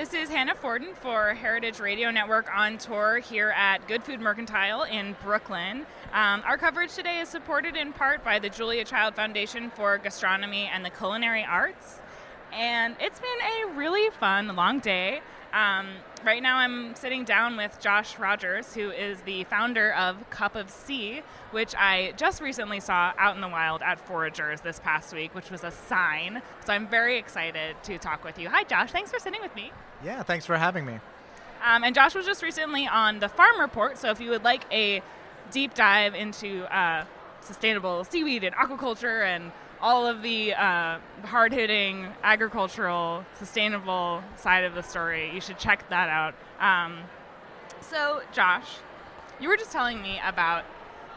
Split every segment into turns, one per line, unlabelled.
This is Hannah Fordin for Heritage Radio Network on tour here at Good Food Mercantile in Brooklyn. Um, our coverage today is supported in part by the Julia Child Foundation for Gastronomy and the Culinary Arts. And it's been a really fun, long day. Um, right now, I'm sitting down with Josh Rogers, who is the founder of Cup of Sea, which I just recently saw out in the wild at Foragers this past week, which was a sign. So I'm very excited to talk with you. Hi, Josh. Thanks for sitting with me.
Yeah, thanks for having me.
Um, and Josh was just recently on the Farm Report. So if you would like a deep dive into uh, sustainable seaweed and aquaculture and all of the uh, hard hitting agricultural, sustainable side of the story. You should check that out. Um, so, Josh, you were just telling me about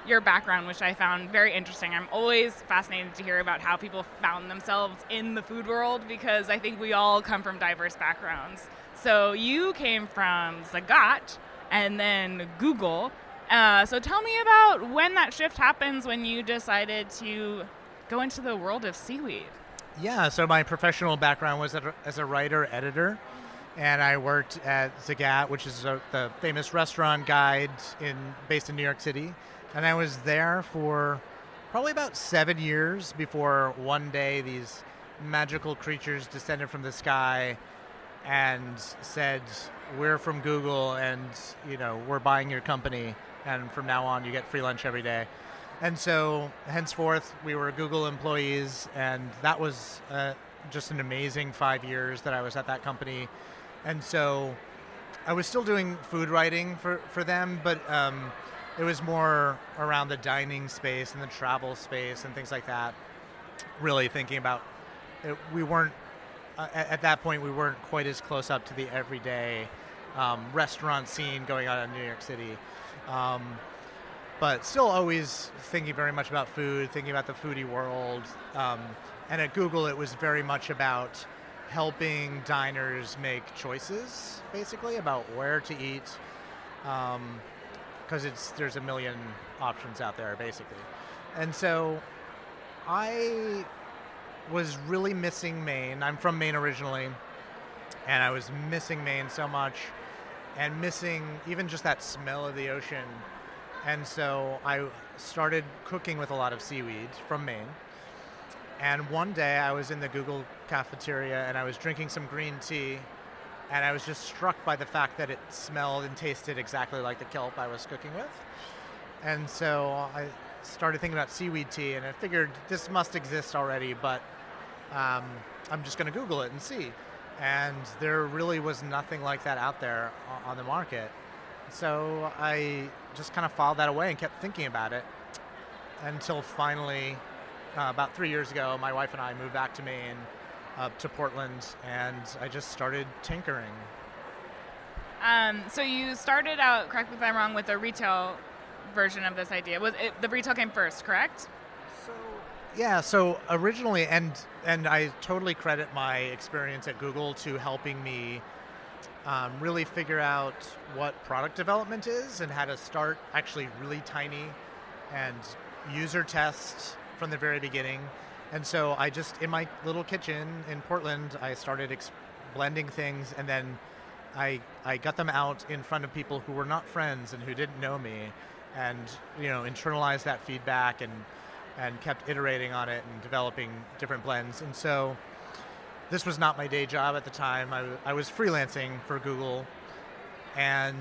your background, which I found very interesting. I'm always fascinated to hear about how people found themselves in the food world because I think we all come from diverse backgrounds. So, you came from Zagat and then Google. Uh, so, tell me about when that shift happens when you decided to go into the world of seaweed?
Yeah, so my professional background was as a writer editor, and I worked at Zagat, which is a, the famous restaurant guide in based in New York City, and I was there for probably about seven years before one day these magical creatures descended from the sky and said, "We're from Google, and you know we're buying your company, and from now on you get free lunch every day." And so, henceforth, we were Google employees, and that was uh, just an amazing five years that I was at that company. And so, I was still doing food writing for, for them, but um, it was more around the dining space and the travel space and things like that. Really thinking about it, we weren't, uh, at, that point, we weren't quite as close up to the everyday um, restaurant scene going on in New York City. Um, but still always thinking very much about food, thinking about the foodie world. Um, and at Google, it was very much about helping diners make choices, basically about where to eat, because um, it's there's a million options out there, basically. And so, I was really missing Maine. I'm from Maine originally, and I was missing Maine so much, and missing even just that smell of the ocean and so I started cooking with a lot of seaweed from Maine. And one day I was in the Google cafeteria and I was drinking some green tea and I was just struck by the fact that it smelled and tasted exactly like the kelp I was cooking with. And so I started thinking about seaweed tea and I figured this must exist already, but um, I'm just going to Google it and see. And there really was nothing like that out there on the market. So I just kind of filed that away and kept thinking about it until finally, uh, about three years ago, my wife and I moved back to Maine, uh, to Portland, and I just started tinkering.
Um, so you started out, correct me if I'm wrong, with a retail version of this idea. Was it, the retail came first, correct?
Yeah, so originally, and and I totally credit my experience at Google to helping me um, really figure out what product development is and how to start actually really tiny and user test from the very beginning. And so I just, in my little kitchen in Portland, I started ex- blending things and then I, I got them out in front of people who were not friends and who didn't know me, and you know internalized that feedback and and kept iterating on it and developing different blends. And so this was not my day job at the time. I, was freelancing for Google and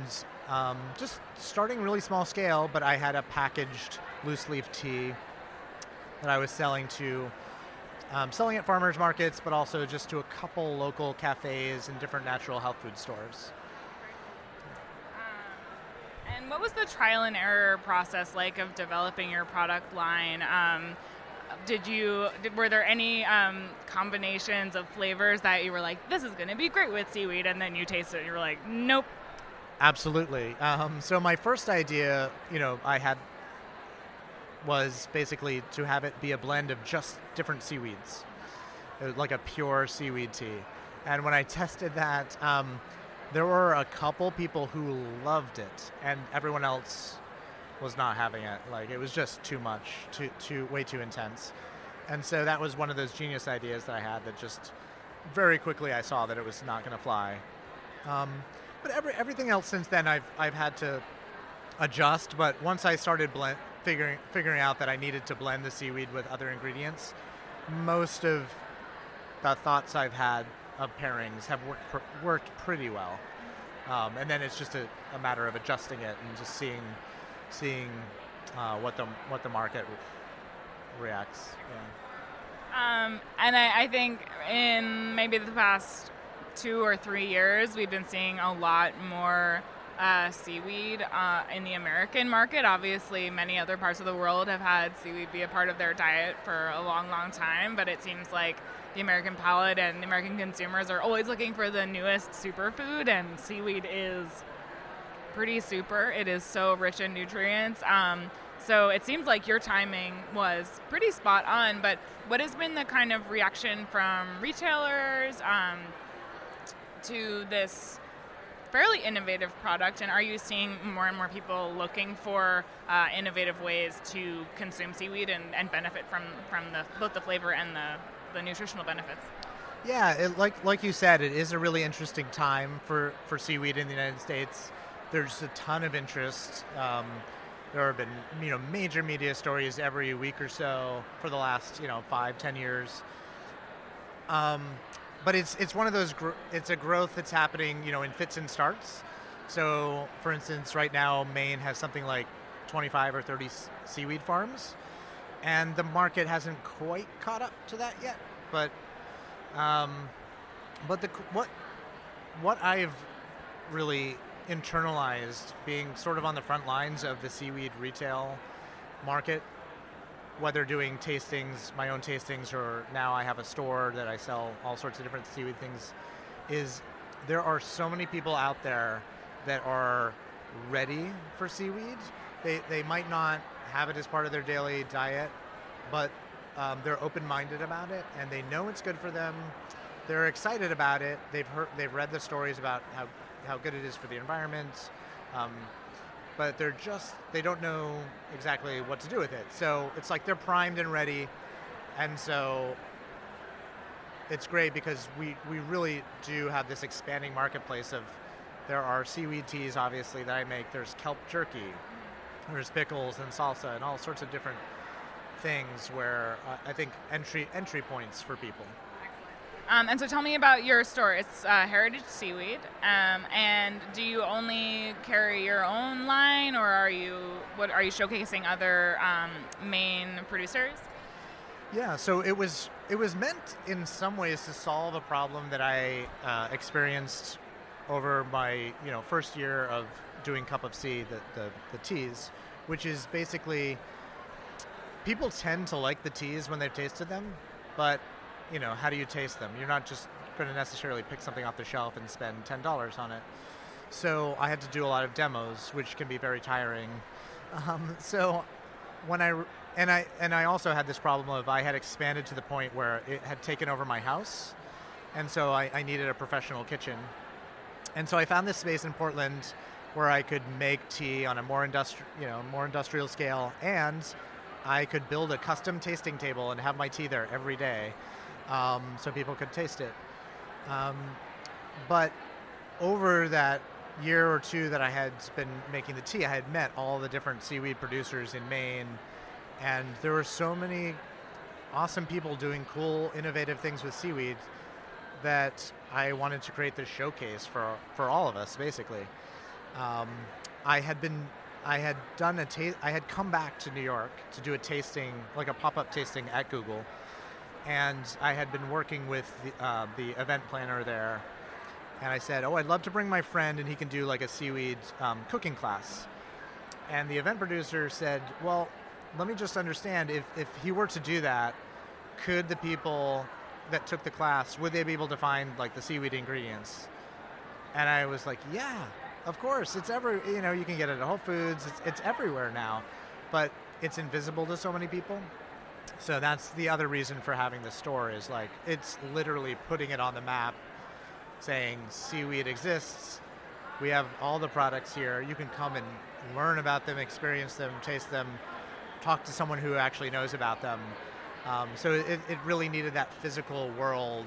um, just starting really small scale, but I had a packaged loose leaf tea that I was selling to, um, selling at farmers markets, but also just to a couple local cafes and different natural health food stores.
And what was the trial and error process like of developing your product line? Um, did you did, were there any um, combinations of flavors that you were like this is going to be great with seaweed and then you tasted it and you were like nope.
Absolutely. Um, so my first idea you know i had was basically to have it be a blend of just different seaweeds uh, like a pure seaweed tea. And when i tested that um, there were a couple people who loved it and everyone else was not having it. Like it was just too much, too too way too intense. And so that was one of those genius ideas that I had that just very quickly I saw that it was not going to fly. Um, but every, everything else since then I've I've had to adjust. But once I started blend, figuring figuring out that I needed to blend the seaweed with other ingredients, most of the thoughts I've had of pairings have worked pr- worked pretty well. Um, and then it's just a, a matter of adjusting it and just seeing seeing uh, what the what the market re- reacts.
Yeah. Um, and I, I, think in maybe the past two or three years, we've been seeing a lot more uh, seaweed uh, in the American market. Obviously, many other parts of the world have had seaweed be a part of their diet for a long, long time, but it seems like the American palate and the American consumers are always looking for the newest superfood, and seaweed is pretty super. It is so rich in nutrients. Um, so it seems like your timing was pretty spot on. But what has been the kind of reaction from retailers um, to this fairly innovative product? And are you seeing more and more people looking for uh, innovative ways to consume seaweed and, and benefit from, from the, both the flavor and the, the nutritional benefits?
Yeah, it, like like you said, it is a really interesting time for, for seaweed in the United States there's a ton of interest. Um, there have been you know major media stories every week or so for the last you know five ten years. Um, but it's it's one of those gr- it's a growth that's happening you know in fits and starts. So for instance, right now Maine has something like 25 or 30 seaweed farms, and the market hasn't quite caught up to that yet. But um, but the what what I've really internalized being sort of on the front lines of the seaweed retail market, whether doing tastings, my own tastings, or now I have a store that I sell all sorts of different seaweed things, is there are so many people out there that are ready for seaweed. They, they might not have it as part of their daily diet, but um, they're open-minded about it and they know it's good for them. They're excited about it. They've heard, they've read the stories about how how good it is for the environment. Um, but they're just they don't know exactly what to do with it. So it's like they're primed and ready, and so it's great because we we really do have this expanding marketplace of there are seaweed teas obviously that I make. There's kelp jerky, there's pickles and salsa and all sorts of different things where uh, I think entry entry points for people.
Um, and so tell me about your store. It's uh, Heritage Seaweed. Um, and do you only carry your own line, or are you what are you showcasing other um, Maine producers?
Yeah, so it was it was meant in some ways to solve a problem that I uh, experienced over my you know first year of doing Cup of Sea, the, the, the teas, which is basically people tend to like the teas when they've tasted them, but you know, how do you taste them? You're not just going to necessarily pick something off the shelf and spend ten dollars on it. So I had to do a lot of demos, which can be very tiring. Um, so when I and I and I also had this problem of I had expanded to the point where it had taken over my house, and so I, I needed a professional kitchen. And so I found this space in Portland where I could make tea on a more industrial, you know, more industrial scale, and I could build a custom tasting table and have my tea there every day um, so people could taste it. Um, but over that year or two that I had been making the tea, I had met all the different seaweed producers in Maine, and there were so many awesome people doing cool, innovative things with seaweed that I wanted to create this showcase for for all of us, basically. Um, I had been, I had done a taste, I had come back to New York to do a tasting, like a pop-up tasting at Google, and I had been working with the, uh, the event planner there, and I said, "Oh, I'd love to bring my friend, and he can do like a seaweed um, cooking class." And the event producer said, "Well, let me just understand if if he were to do that, could the people that took the class would they be able to find like the seaweed ingredients?" And I was like, "Yeah, of course. It's every you know you can get it at Whole Foods. It's it's everywhere now, but it's invisible to so many people." So that's the other reason for having the store is like it's literally putting it on the map saying seaweed exists. We have all the products here. You can come and learn about them, experience them, taste them, talk to someone who actually knows about them. Um, so it, it really needed that physical world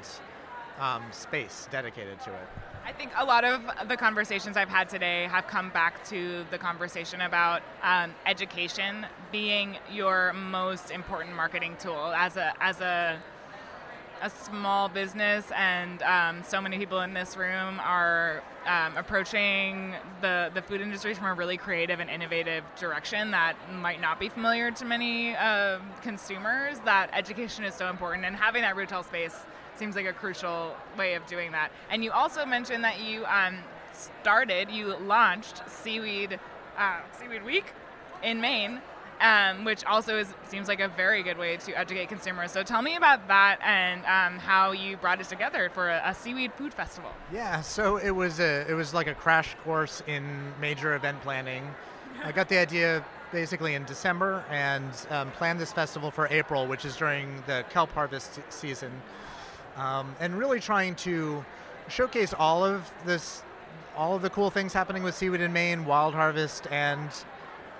um, space dedicated to it.
I think a lot of the conversations I've had today have come back to the conversation about um, education being your most important marketing tool as a as a a small business, and um, so many people in this room are um, approaching the, the food industry from a really creative and innovative direction that might not be familiar to many uh, consumers. That education is so important, and having that retail space seems like a crucial way of doing that. And you also mentioned that you um, started, you launched Seaweed uh, Seaweed Week in Maine. Um, which also is, seems like a very good way to educate consumers. So tell me about that and um, how you brought it together for a, a, seaweed food festival.
Yeah, so it was a it was like a crash course in major event planning. I got the idea basically in December and um, planned this festival for April, which is during the kelp harvest season um, and really trying to showcase all of this, all of the cool things happening with seaweed in Maine, wild harvest, and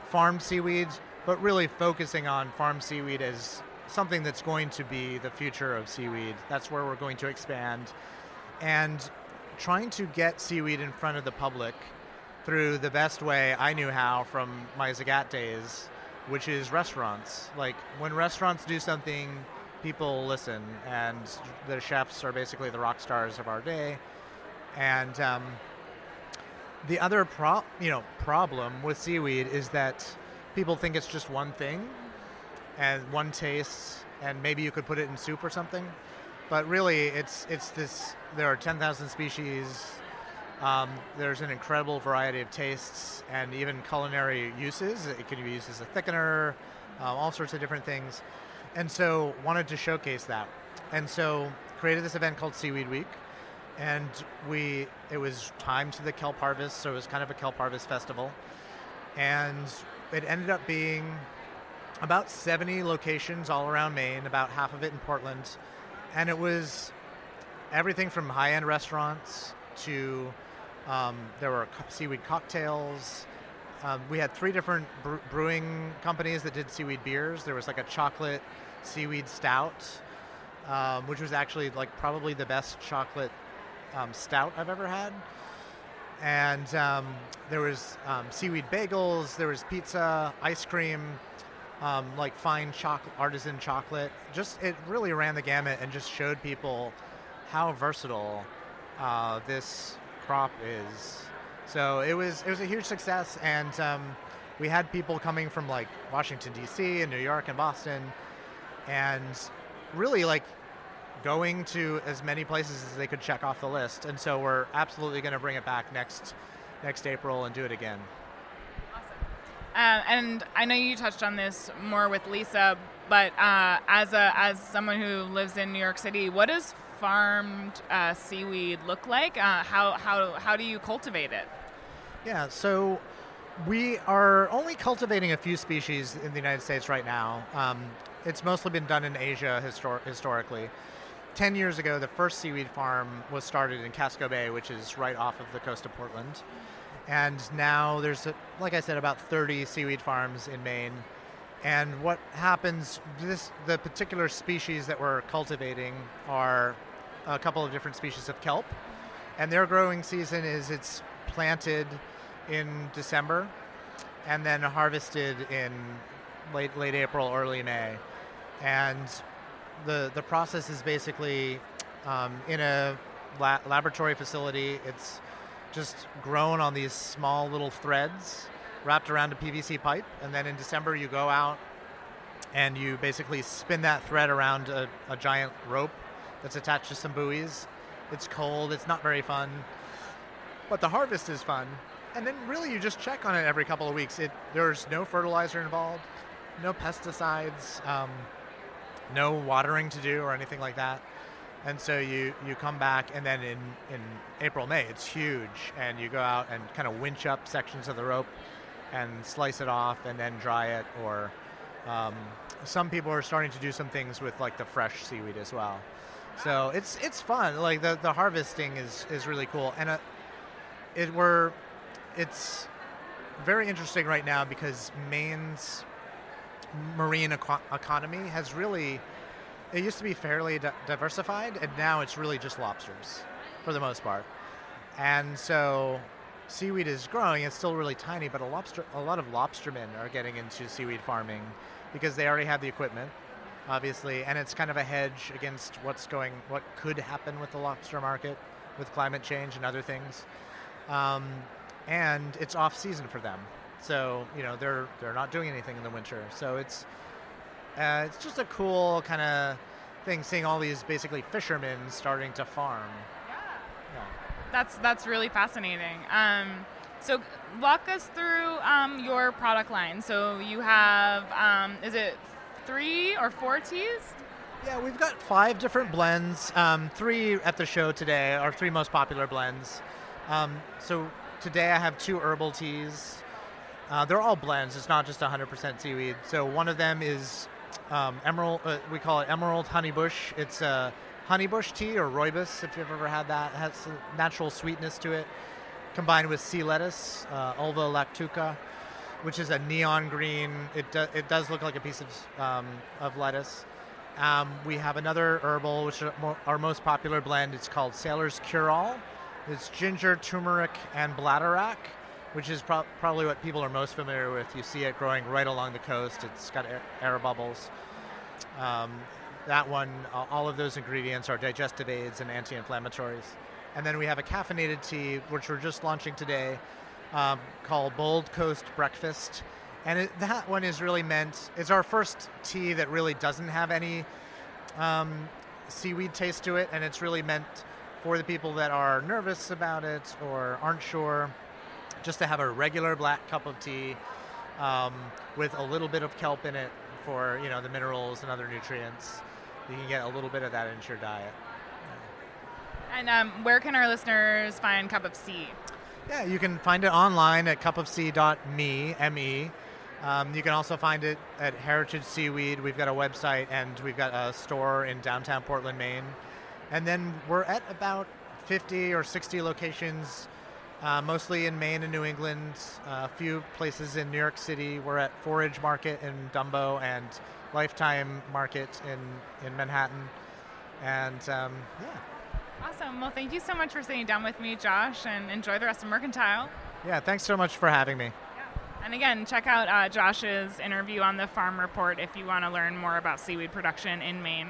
farmed seaweed, but really focusing on farm seaweed as something that's going to be the future of seaweed. That's where we're going to expand, and trying to get seaweed in front of the public through the best way I knew how from my Zagat days, which is restaurants. Like when restaurants do something people listen, and the chefs are basically the rock stars of our day. And um, the other pro- you know problem with seaweed is that people think it's just one thing and one taste, and maybe you could put it in soup or something. But really, it's it's this. There are ten thousand species. Um, there's an incredible variety of tastes and even culinary uses. It can be used as a thickener, uh, all sorts of different things and so wanted to showcase that. And so created this event called seaweed week. And we it was timed to the kelp harvest so it was kind of a kelp harvest festival. And it ended up being about 70 locations all around maine about half of it in portland. And it was everything from high-end restaurants to um, there were seaweed cocktails um, we had three different brewing companies that did seaweed beers there was like a chocolate seaweed stout, um, which was actually like probably the best chocolate um, stout I've ever had. And um, there was um, seaweed bagels, there was pizza, ice cream, um, like fine chocolate, artisan chocolate. Just it really ran the gamut and just showed people how versatile uh, this crop is. So it was it was a huge success, and um, we had people coming from like Washington D.C. and New York and Boston and really like going to as many places as they could check off the list. And so we're absolutely going to bring it back next next April and do it again.
Awesome. Uh, and I know you touched on this more with Lisa, but uh, as a as someone who lives in New York City, what does farmed uh, seaweed look like? Uh, how how how do you cultivate it?
Yeah, so we are only cultivating a few species in the United States right now. Um, it's mostly been done in Asia histor- historically. Ten years ago, the first seaweed farm was started in Casco Bay, which is right off of the coast of Portland. And now there's, like I said, about 30 seaweed farms in Maine. And what happens, this the particular species that we're cultivating are a couple of different species of kelp. and their growing season is it's planted in December, and then harvested in late late April, early May, and the the process is basically um, in a la- laboratory facility. It's just grown on these small little threads wrapped around a PVC pipe, and then in December you go out and you basically spin that thread around a, a giant rope that's attached to some buoys. It's cold. It's not very fun, but the harvest is fun. And then really you just check on it every couple of weeks. It there's no fertilizer involved, no pesticides, um, no watering to do or anything like that. And so you, you come back, and then in, in April, May, it's huge. And you go out and kind of winch up sections of the rope and slice it off and then dry it. Or um, some people are starting to do some things with like the fresh seaweed as well. So it's it's fun. Like the, the harvesting is, is really cool. And uh, it we're it's very interesting right now because Maine's marine eco- economy has really it used to be fairly di- diversified and now it's really just lobsters for the most part and so seaweed is growing it's still really tiny but a lobster a lot of lobstermen are getting into seaweed farming because they already have the equipment obviously and it's kind of a hedge against what's going what could happen with the lobster market with climate change and other things. Um, and it's off season for them. So you know they're they're not doing anything in the winter. So it's uh, it's just a cool kind of thing seeing all these basically fishermen starting to farm. Yeah.
That's that's really fascinating. Um, so walk us through um, your product line. So you have um, is it three or four teas?
Yeah, we've got five different blends. Um, three at the show today, our three most popular blends. Um, so today I have two herbal teas. Uh, they're all blends. It's not just 100% seaweed. So one of them is um, emerald. Uh, we call it emerald honeybush. It's a honeybush tea or rooibos, if you've ever had that. It has natural sweetness to it, combined with sea lettuce, uh, Ulva lactuca, which is a neon green. It do, it does look like a piece of um, of lettuce. Um, we have another herbal, which is our most popular blend. It's called Sailor's Cure All. It's ginger, turmeric, and bladderwrack which is pro- probably what people are most familiar with. You see it growing right along the coast. It's got air, air bubbles. Um, that one, uh, all of those ingredients are digestive aids and anti-inflammatories. And then we have a caffeinated tea, which we're just launching today, um, called Bold Coast Breakfast. And it, that one is really meant, it's our first tea that really doesn't have any um, seaweed taste to it, and it's really meant for the people that are nervous about it or aren't sure just to have a regular black cup of tea um, with a little bit of kelp in it for you know the minerals and other nutrients. You can get a little bit of that into your diet.
And um, where can our listeners find Cup of Sea?
Yeah, you can find it online at cupofsea.me, M-E. Um, you can also find it at Heritage Seaweed. We've got a website and we've got a store in downtown Portland, Maine. And then we're at about 50 or 60 locations uh, mostly in Maine and New England, uh, a few places in New York City. We're at Forage Market in Dumbo and Lifethyme Market in, in Manhattan. And um, yeah.
Awesome. Well, thank you so much for sitting down with me, Josh, and enjoy the rest of Mercantile.
Yeah, thanks so much for having me.
And again, check out uh, Josh's interview on the Farm Report if you want to learn more about seaweed production in Maine.